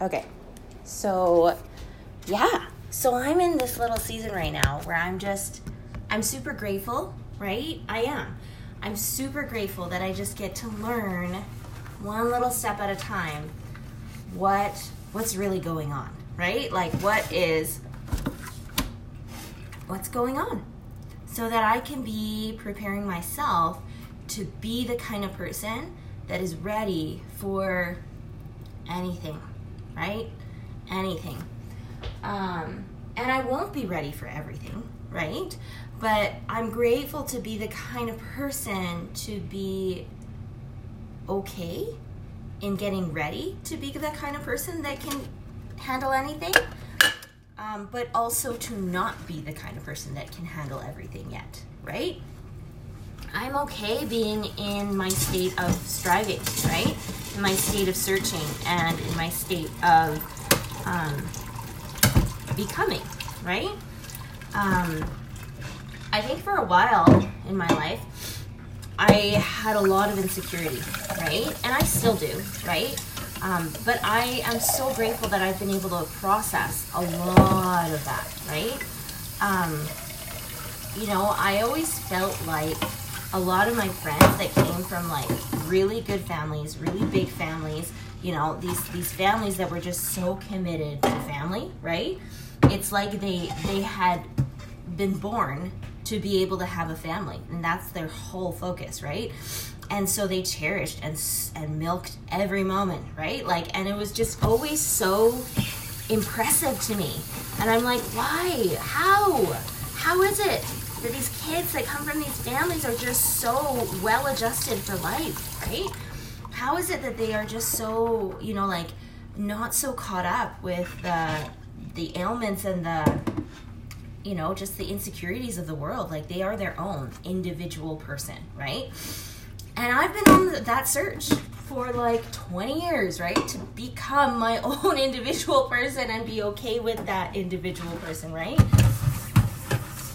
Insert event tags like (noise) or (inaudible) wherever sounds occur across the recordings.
Okay. So, yeah. So I'm in this little season right now where I'm just, I'm super grateful, right? I am. I'm super grateful that I just get to learn one little step at a time what what's really going on, right? Like what is what's going on so that I can be preparing myself to be the kind of person that is ready for anything, right? Anything. Um, and I won't be ready for everything, right? But I'm grateful to be the kind of person to be okay in getting ready to be the kind of person that can handle anything, um, but also to not be the kind of person that can handle everything yet, right? I'm okay being in my state of striving, right? In my state of searching and in my state of um, becoming, right? Um, I think for a while in my life, I had a lot of insecurity, right? And I still do, right? Um, but I am so grateful that I've been able to process a lot of that, right? Um, you know, I always felt like a lot of my friends that came from like really good families, really big families, you know, these these families that were just so committed to family, right? It's like they they had been born to be able to have a family and that's their whole focus right? And so they cherished and and milked every moment right? Like and it was just always so impressive to me. And i'm like why? How? How is it that these kids that come from these families are just so well adjusted for life right how is it that they are just so you know like not so caught up with the the ailments and the you know, just the insecurities of the world. Like they are their own individual person, right? And I've been on that search for like 20 years, right? To become my (laughs) own individual person and be okay with that individual person, right?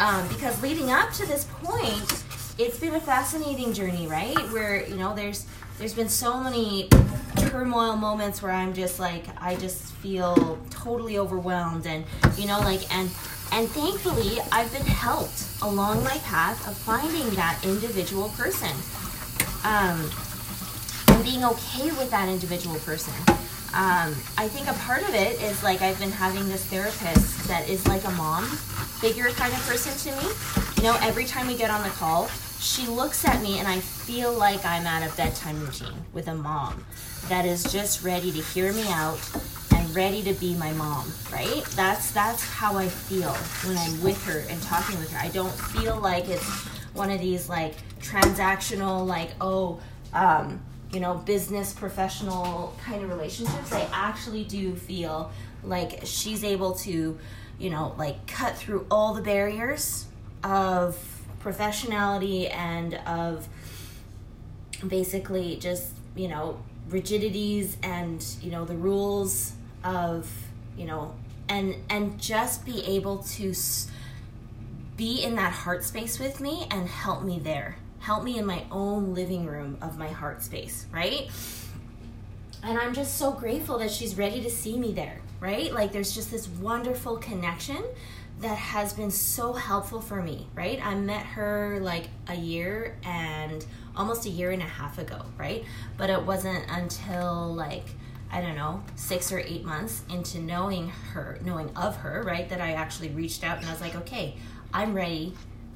Um, because leading up to this point, it's been a fascinating journey, right? Where, you know, there's there's been so many turmoil moments where I'm just like I just feel totally overwhelmed and you know like and and thankfully, I've been helped along my path of finding that individual person um, and being okay with that individual person. Um, I think a part of it is like I've been having this therapist that is like a mom figure kind of person to me. You know, every time we get on the call, she looks at me and I feel like I'm at a bedtime routine with a mom that is just ready to hear me out and ready to be my mom, right? That's that's how I feel when I'm with her and talking with her. I don't feel like it's one of these like transactional like oh um, you know business professional kind of relationships. I actually do feel like she's able to you know like cut through all the barriers of professionality and of basically just you know rigidities and you know the rules of you know and and just be able to be in that heart space with me and help me there help me in my own living room of my heart space right? And i'm just so grateful that she's ready to see me there right? Like there's just this wonderful connection that has been so helpful for me right? I met her like a year and almost a year and a half ago right? But it wasn't until like I don't know, six or eight months into knowing her, knowing of her, right, that I actually reached out and I was like, okay, I'm ready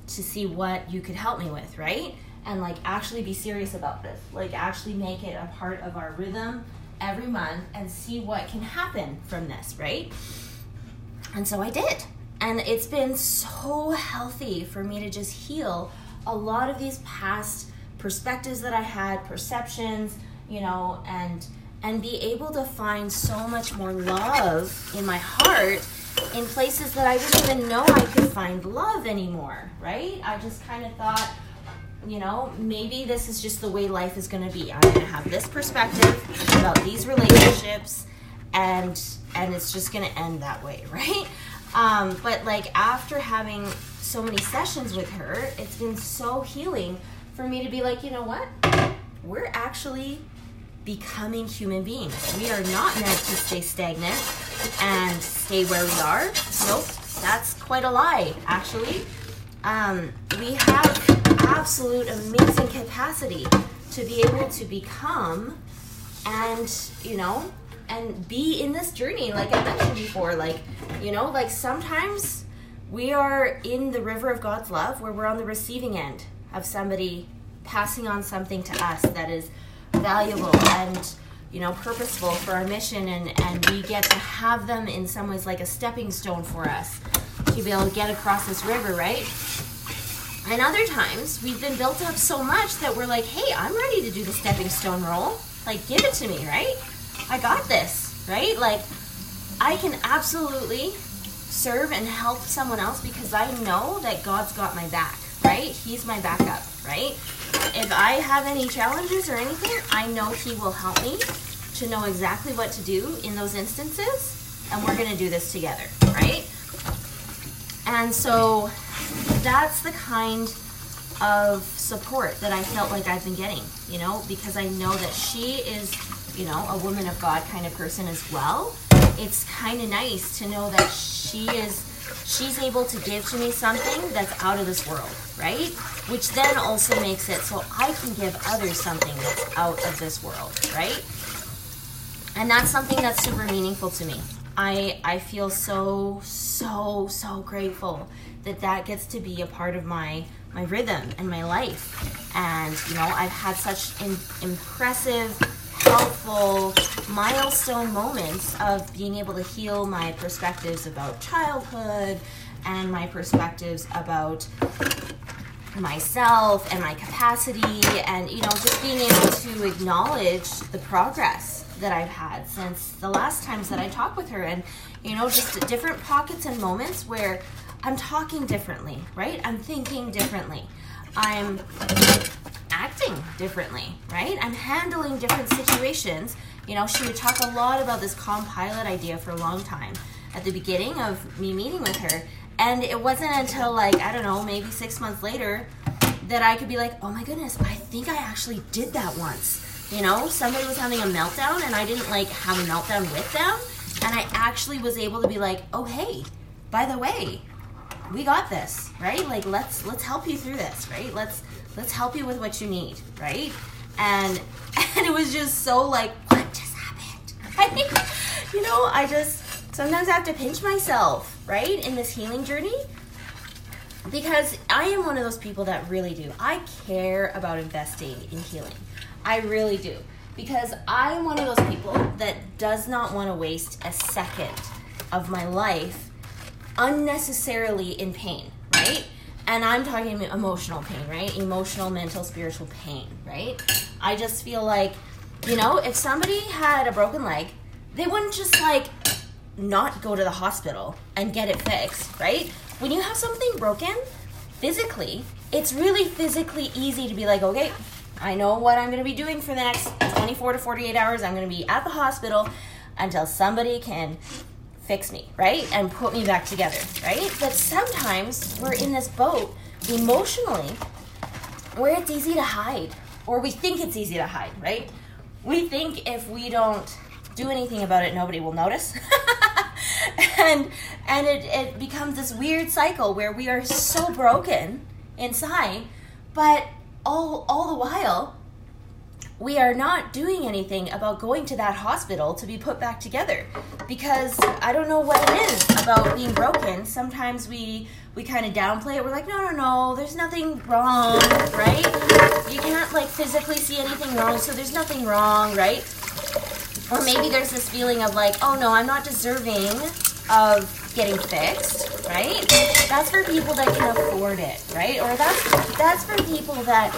to see what you could help me with, right? And like actually be serious about this, like actually make it a part of our rhythm every month and see what can happen from this, right? And so I did. And it's been so healthy for me to just heal a lot of these past perspectives that I had, perceptions, you know, and and be able to find so much more love in my heart in places that I didn't even know I could find love anymore, right? I just kind of thought, you know, maybe this is just the way life is going to be. I'm going to have this perspective about these relationships and and it's just going to end that way, (laughs) right? Um, but like after having so many sessions with her, it's been so healing for me to be like, you know what? We're actually becoming human beings. We are not meant to stay stagnant and stay where we are. Nope, that's quite a lie, actually. Um, we have absolute amazing capacity to be able to become and, you know, and be in this journey, like I mentioned before. Like, you know, like sometimes we are in the river of God's love where we're on the receiving end of somebody passing on something to us that is valuable and you know purposeful for our mission and and we get to have them in some ways like a stepping stone for us to be able to get across this river right? And other times we've been built up so much that we're like hey i'm ready to do the stepping stone role. Like give it to me right? I got this right? Like i can absolutely serve and help someone else because i know that god's got my back right? He's my backup right? If I have any challenges or anything, I know He will help me to know exactly what to do in those instances, and we're going to do this together, right? And so that's the kind of support that I felt like I've been getting, you know, because I know that she is, you know, a woman of God kind of person as well. It's kind of nice to know that she is she's able to give to me something that's out of this world, right? Which then also makes it so I can give others something that's out of this world, right? And that's something that's super meaningful to me. I I feel so so so grateful that that gets to be a part of my my rhythm and my life. And you know, I've had such in, impressive helpful milestone moments of being able to heal my perspectives about childhood and my perspectives about myself and my capacity and you know just being able to acknowledge the progress that I've had since the last times that I talked with her and you know just different pockets and moments where I'm talking differently, right? I'm thinking differently. I'm acting differently, right? I'm handling different situations. You know, she would talk a lot about this Calm Pilot idea for a long time at the beginning of me meeting with her. And it wasn't until like, I don't know, maybe six months later that I could be like, oh my goodness, I think I actually did that once. You know, somebody was having a meltdown and I didn't like have a meltdown with them. And I actually was able to be like, oh hey, by the way, we got this, right? Like let's let's help you through this, right? Let's let's help you with what you need, right? And (laughs) and it was just so like, what just happened? (laughs) Right? you know, I just sometimes I have to pinch myself, right, in this healing journey. Because I am one of those people that really do. I care about investing in healing. I really do. Because I'm one of those people that does not want to waste a second of my life unnecessarily in pain, right? And I'm talking emotional pain, right? Emotional, mental, spiritual pain, right? I just feel like, you know, if somebody had a broken leg, they wouldn't just like not go to the hospital and get it fixed, right? When you have something broken physically, it's really physically easy to be like, okay, I know what I'm going to be doing for the next 24 to 48 hours. I'm going to be at the hospital until somebody can fix me, right? And put me back together, right? But sometimes we're in this boat emotionally where it's easy to hide, or we think it's easy to hide, right? We think if we don't do anything about it, nobody will notice. (laughs) (laughs) and and it, it becomes this weird cycle where we are so broken inside, but all all the while we are not doing anything about going to that hospital to be put back together because I don't know what it is about being broken. Sometimes we we kind of downplay it. We're like, no, no, no, there's nothing wrong, right? You can't like physically see anything wrong, so there's nothing wrong, right? Or maybe there's this feeling of like, oh no, I'm not deserving of getting fixed, right? That's for people that can afford it, right? Or that's that's for people that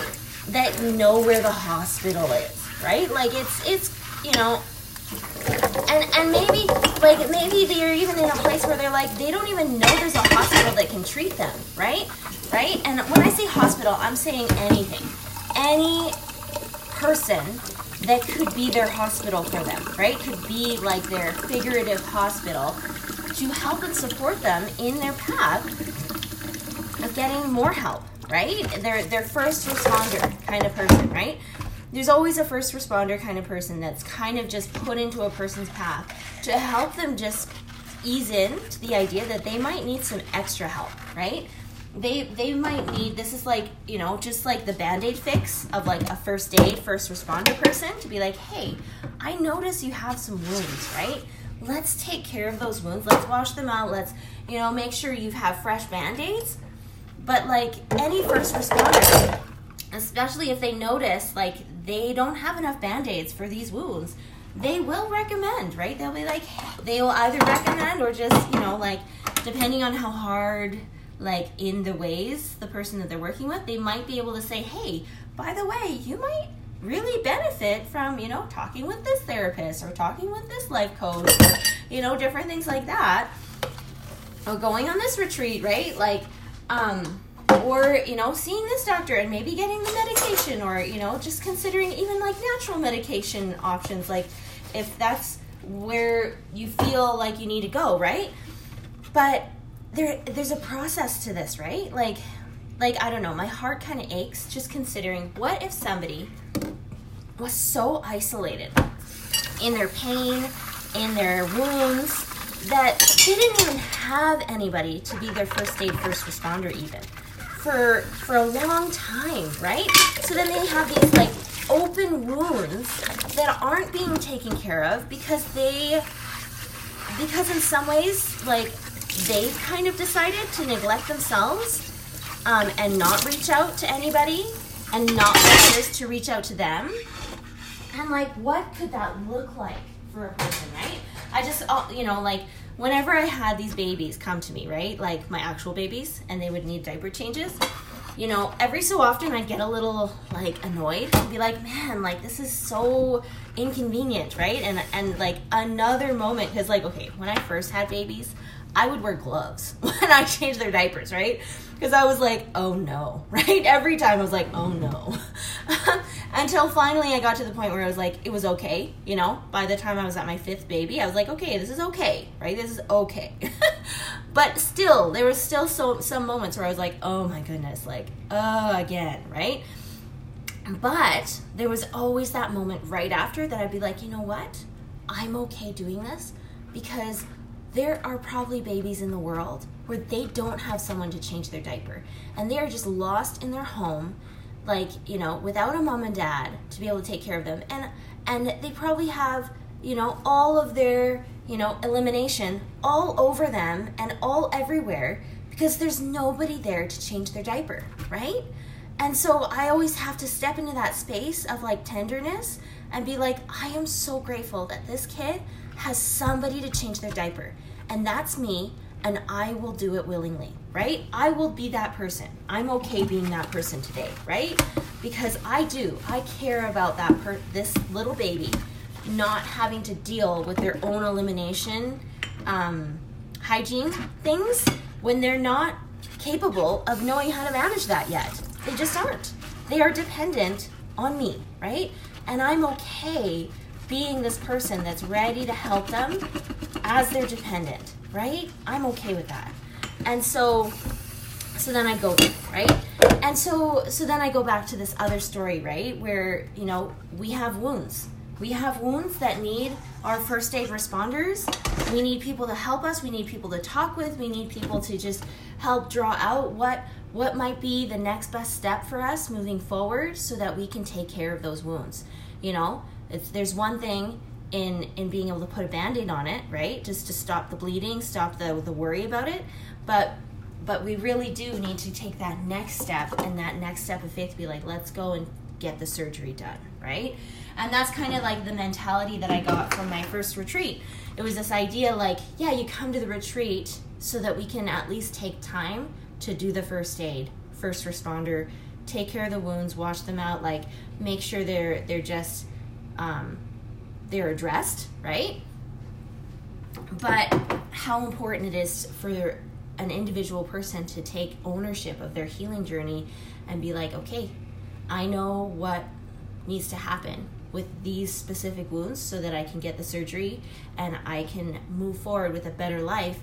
that know where the hospital is, right? Like it's it's you know and and maybe like maybe they're even in a place where they're like they don't even know there's a hospital that can treat them, right? Right? And when I say hospital, I'm saying anything. Any person that could be their hospital for them, right? Could be like their figurative hospital to help and support them in their path of getting more help, right? Their their first responder kind of person, right? there's always a first responder kind of person that's kind of just put into a person's path to help them just ease in to the idea that they might need some extra help, right? They they might need this is like, you know, just like the band-aid fix of like a first aid first responder person to be like, "Hey, I notice you have some wounds, right? Let's take care of those wounds. Let's wash them out. Let's, you know, make sure you have fresh band-aids." But like any first responder, especially if they notice like they don't have enough band-aids for these wounds, they will recommend, right? They'll be like, they will either recommend or just, you know, like, depending on how hard, like, in the ways the person that they're working with, they might be able to say, hey, by the way, you might really benefit from, you know, talking with this therapist or talking with this life coach, or, you know, different things like that. Or going on this retreat, right? Like, um, or you know seeing this doctor and maybe getting the medication or you know just considering even like natural medication options like if that's where you feel like you need to go, right? But there there's a process to this, right? Like like I don't know, my heart kind of aches just considering what if somebody was so isolated in their pain, in their wounds that they didn't even have anybody to be their first aid first responder even for for a long time, right? So then they have these like open wounds that aren't being taken care of because they because in some ways like they've kind of decided to neglect themselves um, and not reach out to anybody and not others to reach out to them. And like what could that look like for a person right? I just uh, you know like whenever i had these babies come to me right? Like my actual babies and they would need diaper changes you know, every so often I'd get a little like annoyed and be like, man, like this is so inconvenient, right? And and like another moment because like okay, when I first had babies, I would wear gloves (laughs) when I changed their diapers, right? Because I was like, oh no, (laughs) right? Every time I was like, oh no. (laughs) Until finally I got to the point where I was like, it was okay, you know? By the time I was at my fifth baby, I was like, okay, this is okay, right? This is okay. but still, there was still so some moments where I was like, oh my goodness, like, uh, again, right? But there was always that moment right after that I'd be like, you know what? I'm okay doing this because there are probably babies in the world where they don't have someone to change their diaper and they are just lost in their home like you know without a mom and dad to be able to take care of them. And and they probably have you know all of their you know elimination all over them and all everywhere because there's nobody there to change their diaper right? And so i always have to step into that space of like tenderness and be like i am so grateful that this kid has somebody to change their diaper and that's me and I will do it willingly, right? I will be that person. I'm okay being that person today, right? Because I do. I care about that per- this little baby not having to deal with their own elimination um, hygiene things when they're not capable of knowing how to manage that yet. They just aren't. They are dependent on me, right? And I'm okay being this person that's ready to help them as their dependent right? I'm okay with that. And so so then I go right? And so so then I go back to this other story, right? Where, you know, we have wounds. We have wounds that need our first aid responders. We need people to help us. We need people to talk with. We need people to just help draw out what what might be the next best step for us moving forward so that we can take care of those wounds. You know, it's, there's one thing in in being able to put a band-aid on it right? Just to stop the bleeding stop the the worry about it. But but we really do need to take that next step and that next step of faith to be like let's go and get the surgery done right? And that's kind of like the mentality that i got from my first retreat. It was this idea like yeah you come to the retreat so that we can at least take time to do the first aid first responder take care of the wounds wash them out like make sure they're they're just um, they're addressed, right? But how important it is for an individual person to take ownership of their healing journey and be like, okay, I know what needs to happen with these specific wounds so that I can get the surgery and I can move forward with a better life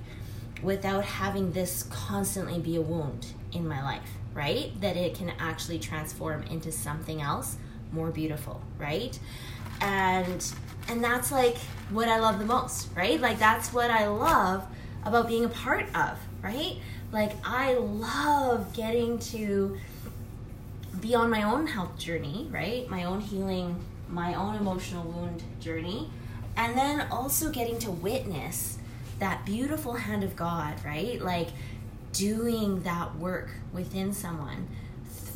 without having this constantly be a wound in my life, right? That it can actually transform into something else more beautiful, right? And and that's like what I love the most, right? Like that's what I love about being a part of, right? Like I love getting to be on my own health journey, right? My own healing, my own emotional wound journey, and then also getting to witness that beautiful hand of God, right? Like doing that work within someone,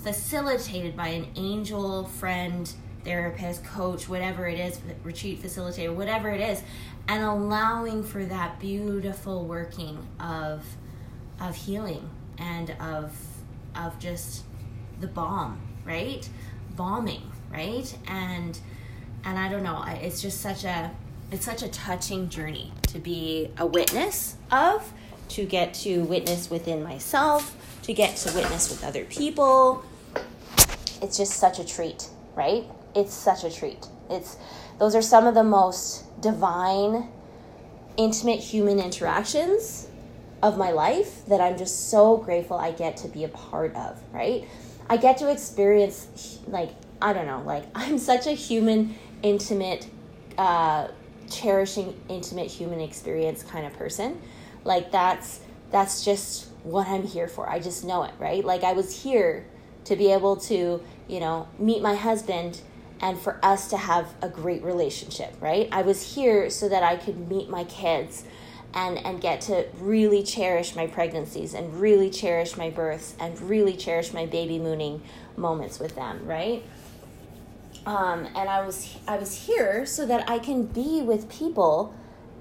facilitated by an angel friend, therapist, coach, whatever it is, retreat facilitator, whatever it is, and allowing for that beautiful working of of healing and of of just the balm, right? Bombing, right? And and I don't know, it's just such a it's such a touching journey to be a witness of, to get to witness within myself, to get to witness with other people. It's just such a treat, right? It's such a treat. It's those are some of the most divine intimate human interactions of my life that I'm just so grateful I get to be a part of, right? I get to experience like I don't know, like (laughs) I'm such a human intimate uh cherishing intimate human experience kind of person like that's that's just what i'm here for i just know it right like i was here to be able to you know meet my husband and for us to have a great relationship right? I was here so that i could meet my kids and and get to really cherish my pregnancies and really cherish my births and really cherish my baby mooning moments with them right? Um, and I was I was here so that I can be with people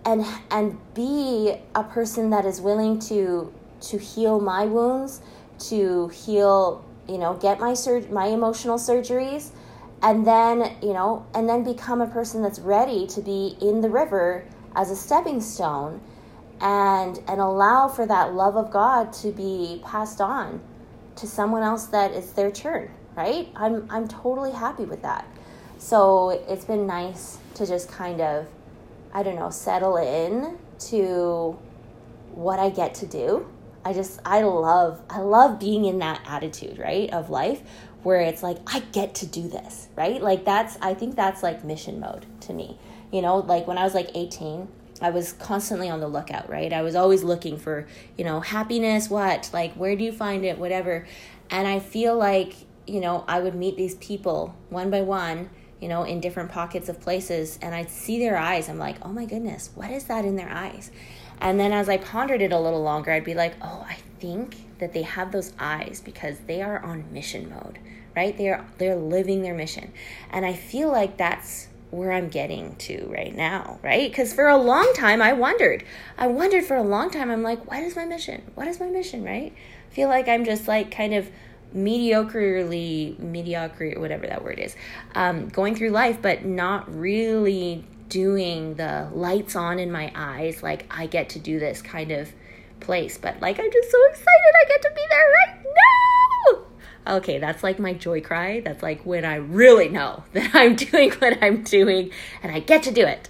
and and be a person that is willing to to heal my wounds, to heal, you know, get my sur- my emotional surgeries and then, you know, and then become a person that's ready to be in the river as a stepping stone and and allow for that love of God to be passed on to someone else that it's their turn, right? I'm I'm totally happy with that. So it's been nice to just kind of, I don't know, settle in to what I get to do. I just, I love, I love being in that attitude, right, of life where it's like, I get to do this, right? Like that's, I think that's like mission mode to me. You know, like when I was like 18, I was constantly on the lookout, right? I was always looking for, you know, happiness, what? Like, where do you find it? Whatever. And I feel like, you know, I would meet these people one by one you know, in different pockets of places. And I'd see their eyes. I'm like, oh my goodness, what is that in their eyes? And then as I pondered it a little longer, I'd be like, oh, I think that they have those eyes because they are on mission mode, right? They're they're living their mission. And I feel like that's where I'm getting to right now, right? Because for a long time I wondered. I wondered for a long time, I'm like, what is my mission? What is my mission, right? I feel like I'm just like kind of mediocrely mediocre or whatever that word is um, going through life but not really doing the lights on in my eyes like i get to do this kind of place but like i'm just so excited i get to be there right now! Okay that's like my joy cry. That's like when i really know (laughs) that i'm doing what i'm doing and i get to do it